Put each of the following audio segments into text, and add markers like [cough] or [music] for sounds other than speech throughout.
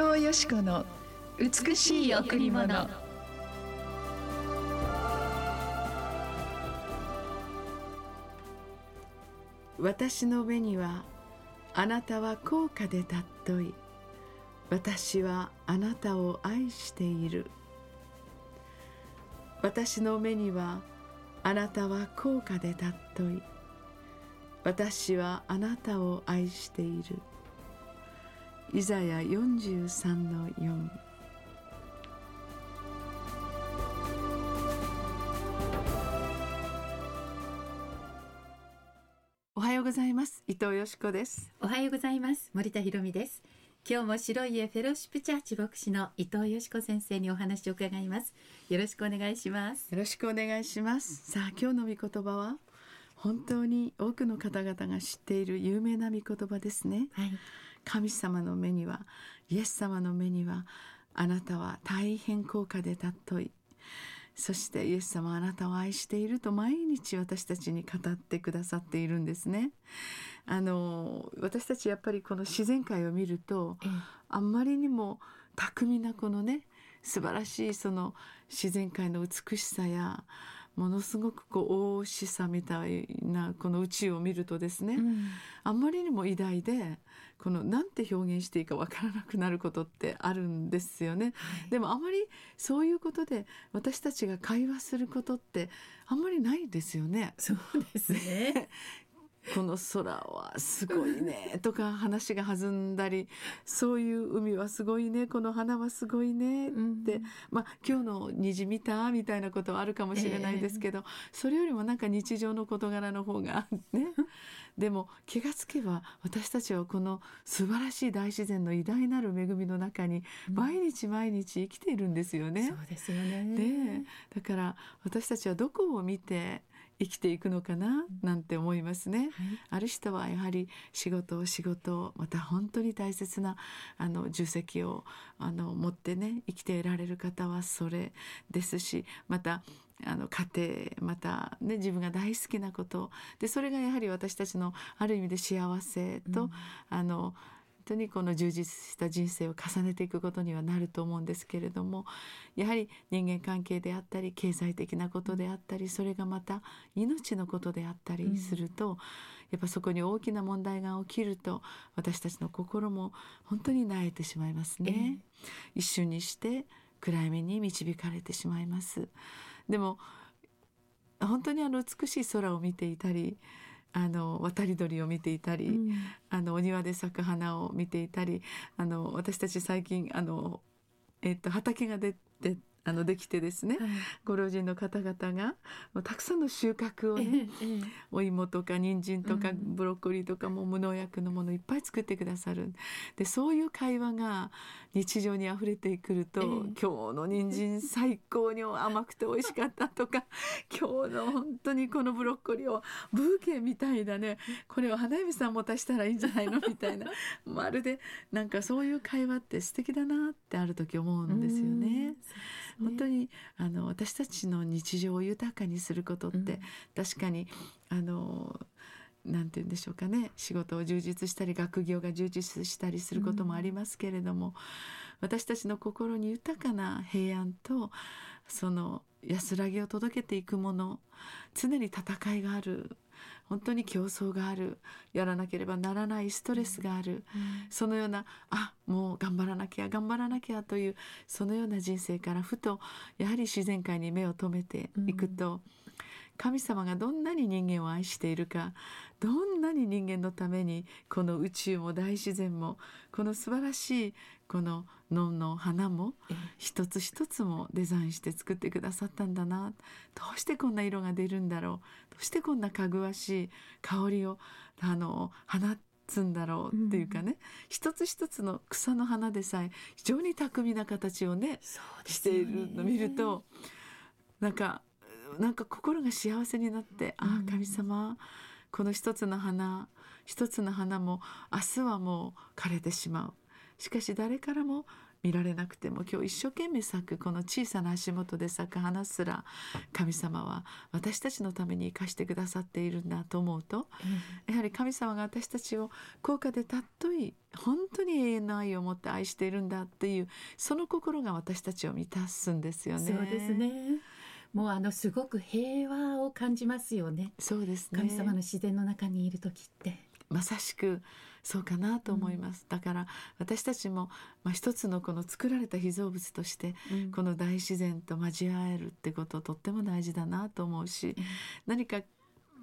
藤よし子の美しい贈り物。私の目にはあなたは高価で尊い。私はあなたを愛している。私の目にはあなたは高価で尊い。私はあなたを愛している。イザヤ43の4おはようございます伊藤よしこですおはようございます森田博美です今日も白い家フェローシップチャーチ牧師の伊藤よしこ先生にお話を伺いますよろしくお願いしますよろしくお願いしますさあ今日の御言葉は本当に多くの方々が知っている有名な御言葉ですね、はい、神様の目にはイエス様の目にはあなたは大変高価で尊いそしてイエス様はあなたを愛していると毎日私たちに語ってくださっているんですね。あの私たちやっぱりこの自然界を見ると、あんまりにも巧みなこのね素晴らしいその自然界の美しさやものすごくこう大しさみたいなこの宇宙を見るとですね、うん、あんまりにも偉大でこのなんて表現していいかわからなくなることってあるんですよね、はい、でもあまりそういうことで私たちが会話することってあんまりないですよね。そうですね [laughs] この空はすごいねとか話が弾んだりそういう海はすごいねこの花はすごいねって、うん、まあ今日の虹見たみたいなことはあるかもしれないですけど、えー、それよりもなんか日常の事柄の方がね [laughs] でも気がつけば私たちはこの素晴らしい大自然の偉大なる恵みの中に毎日毎日生きているんですよね。そうですよね。でだから私たちはどこを見て生きていくのかななんて思いますね、はい、ある人はやはり仕事を仕事また本当に大切なあの重責をあの持ってね生きていられる方はそれですしまたあの家庭また、ね、自分が大好きなこと。でそれがやはり私たちのある意味で幸せと、うん、あの当にこの充実した人生を重ねていくことにはなると思うんですけれどもやはり人間関係であったり経済的なことであったりそれがまた命のことであったりすると、うん、やっぱそこに大きな問題が起きると私たちの心も本当に萎えてしまいますね。えー、一瞬にして暗闇に導かれてしまいます。でも本当にあの美しい空を見ていたりあの渡り鳥を見ていたり、うん、あのお庭で咲く花を見ていたりあの私たち最近あの、えっと、畑が出てあのできてですね、はい、ご老人の方々がたくさんの収穫をね、ええ、お芋とか人参とかブロッコリーとかも無農薬のものいっぱい作ってくださる。でそういう会話が日常にあふれてくると、え、今日の人参最高に甘くて美味しかったとか [laughs] 今日の本当にこのブロッコリーをブーケみたいだねこれを花嫁さん持たしたらいいんじゃないのみたいな。[laughs] まるでなんかそういう会話って素敵だなってある時思うんですよね。本当にあの私たちの日常を豊かにすることって、うん、確かにあのなんて言うんでしょうかね。仕事を充実したり学業が充実したりすることもありますけれども、うん、私たちの心に豊かな平安とその安らぎを届けていくもの常に戦いがある本当に競争があるやらなければならないストレスがある、うん、そのようなあもう頑張らなきゃ頑張らなきゃというそのような人生からふとやはり自然界に目を留めていくと、うん、神様がどんなに人間を愛しているかどんなに人間のためにこの宇宙も大自然もこの素晴らしいこの野の花も一つ一つもデザインして作ってくださったんだな。どうしてこんな色が出るんだろう。どうしてこんなかぐわしい香りをあの放つんだろうっていうかね、うん、一つ一つの草の花でさえ非常に巧みな形をね、ね、しているのを見るとなんかなんか心が幸せになって、うん、ああ神様この一つの花一つの花も明日はもう枯れてしまう。しかし誰からも見られなくても今日一生懸命咲くこの小さな足元で咲く花すら神様は私たちのために生かしてくださっているんだと思うとやはり神様が私たちを高価で尊い本当に永遠の愛を持って愛しているんだっていうその心が私たちを満たすんですよね。そうですねもうあのすごく平和を感じますよね。そうですね。神様の自然の中にいる時って。まさしくそうかなと思います、うん、だから私たちも、まあ、一つのこの作られた被造物として、この大自然と交わえるってこととっても大事だなと思うし、うん、何か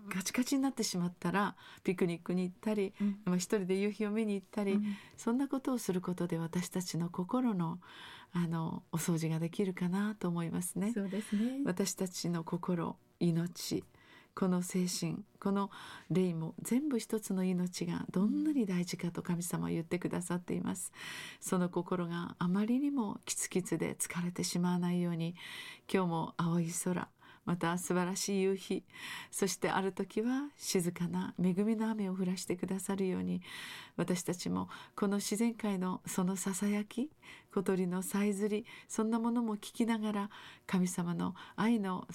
カチカチになってしまったらピクニックに行ったり、うん、まあ、一人で夕日を見に行ったり、うん、そんなことをすることで私たちの心のあのお掃除ができるかなと思いますね。そうですね。私たちの心命この精神この霊も全部一つの命がどんなに大事かと神様は言ってくださっています。その心があまりにもキツキツで疲れてしまわないように今日も青い空また素晴らしい夕日そしてある時は静かな恵みの雨を降らしてくださるように私たちもこの自然界のそのささやき小鳥のさえずりそんなものも聞きながら神様の愛の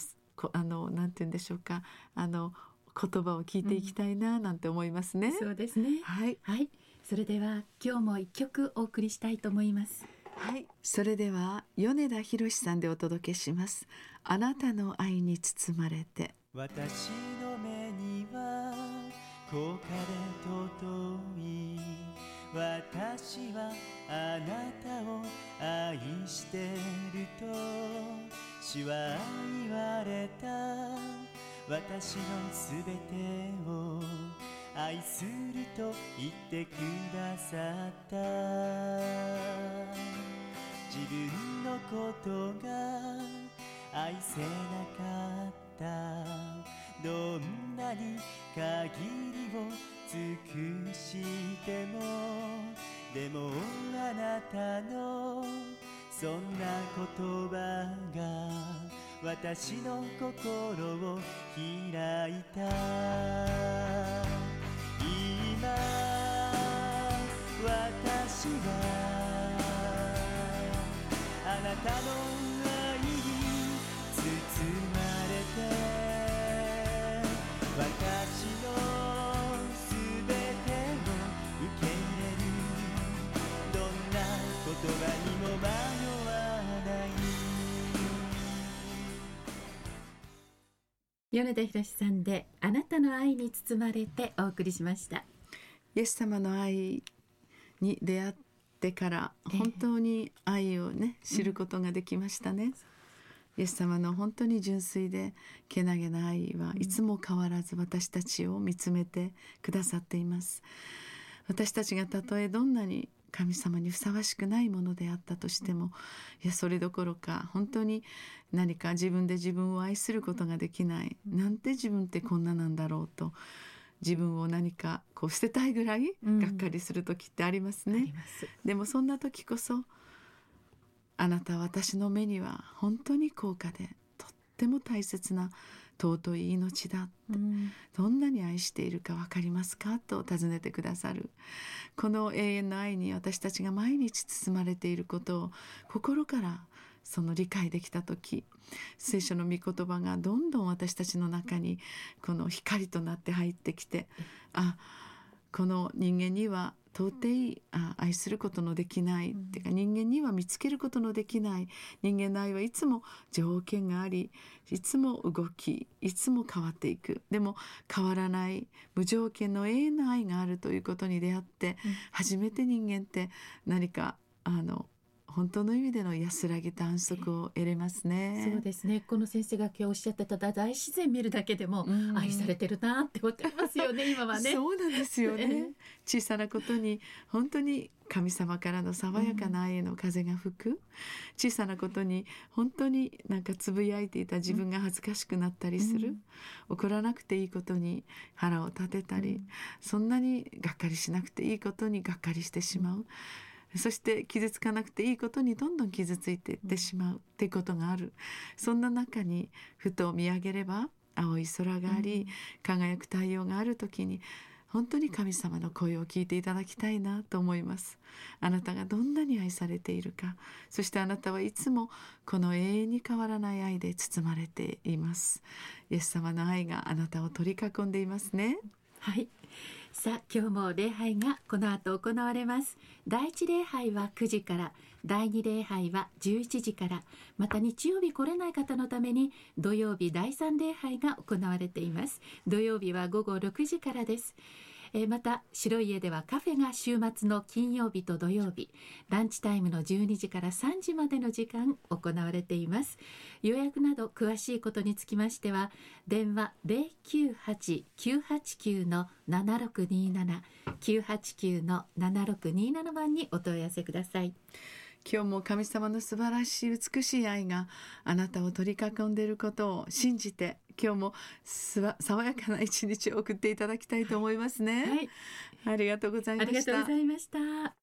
あのなんて言うんでしょうかあの言葉を聞いていきたいななんて思いますね。うん、そうですね。はい、はい、それでは今日も一曲お送りしたいと思います。はい、それでは米田博さんでお届けします。あなたの愛に包まれて。私の目には高価で尊い私はあなたを愛してると主は言われた私のすべてを愛すると言ってくださった。自分のことが愛せなかった。どんなに限りを尽くしてもでもあなたのそんな言葉が私の心を開いた。私はあなたの愛に包まれて私のすべてを受け入れるどんな言葉にも迷わない米田博さんであなたの愛に包まれてお送りしました。イエス様の愛に出会ってから本当に愛をね、えー、知ることができましたね、うん、イエス様の本当に純粋でけなげな愛はいつも変わらず私たちを見つめてくださっています。私たちがたとえどんなに神様にふさわしくないものであったとしてもいやそれどころか本当に何か自分で自分を愛することができない。なんて自分ってこんななんだろうと自分を何かこう捨てたいぐらいがっかりする時ってありますね。うん、でもそんな時こそあなたは私の目には本当に高価でとっても大切な尊い命だって、うん、どんなに愛しているか分かりますか？と尋ねてくださる。この永遠の愛に私たちが毎日包まれていることを心からその理解できた時聖書の御言葉がどんどん私たちの中にこの光となって入ってきてあこの人間には到底あ愛することのできない、うん、っていうか人間には見つけることのできない人間の愛はいつも条件がありいつも動きいつも変わっていく。でも変わらない無条件の永遠の愛があるということに出会って、うん、初めて人間って何かあの本当の意味での安らぎと安息を得れますね。そうですね。この先生が今日おっしゃってた大自然見るだけでも愛されてるなって思ってますよね。[laughs] 今はね。そうなんですよね。小さなことに本当に神様からの爽やかな愛の風が吹く、小さなことに本当になんかつぶやいていた自分が恥ずかしくなったりする、うん、怒らなくていいことに腹を立てたり、うん、そんなにがっかりしなくていいことにがっかりしてしまう。そして傷つかなくていいことにどんどん傷ついていってしまうっていうことがある。そんな中にふと見上げれば青い空があり、輝く太陽がある時に本当に神様の声を聞いていただきたいなと思います。あなたがどんなに愛されているか。そしてあなたはいつもこの永遠に変わらない愛で包まれています。イエス様の愛があなたを取り囲んでいますね。はいさあ今日も礼拝がこの後行われます。第一礼拝は9時から第二礼拝は11時からまた日曜日来れない方のために土曜日第三礼拝が行われています。土曜日は午後6時からです。えーまた白い家ではカフェが週末の金曜日と土曜日ランチタイムの12時から3時までの時間行われています。予約など詳しいことにつきましては電話098-989の7627 989の7627番にお問い合わせください。今日も神様の素晴らしい美しい愛があなたを取り囲んでいることを信じて今日もすわ爽やかな一日を送っていただきたいと思いますね、はい。ありがとうございありがましたとうございました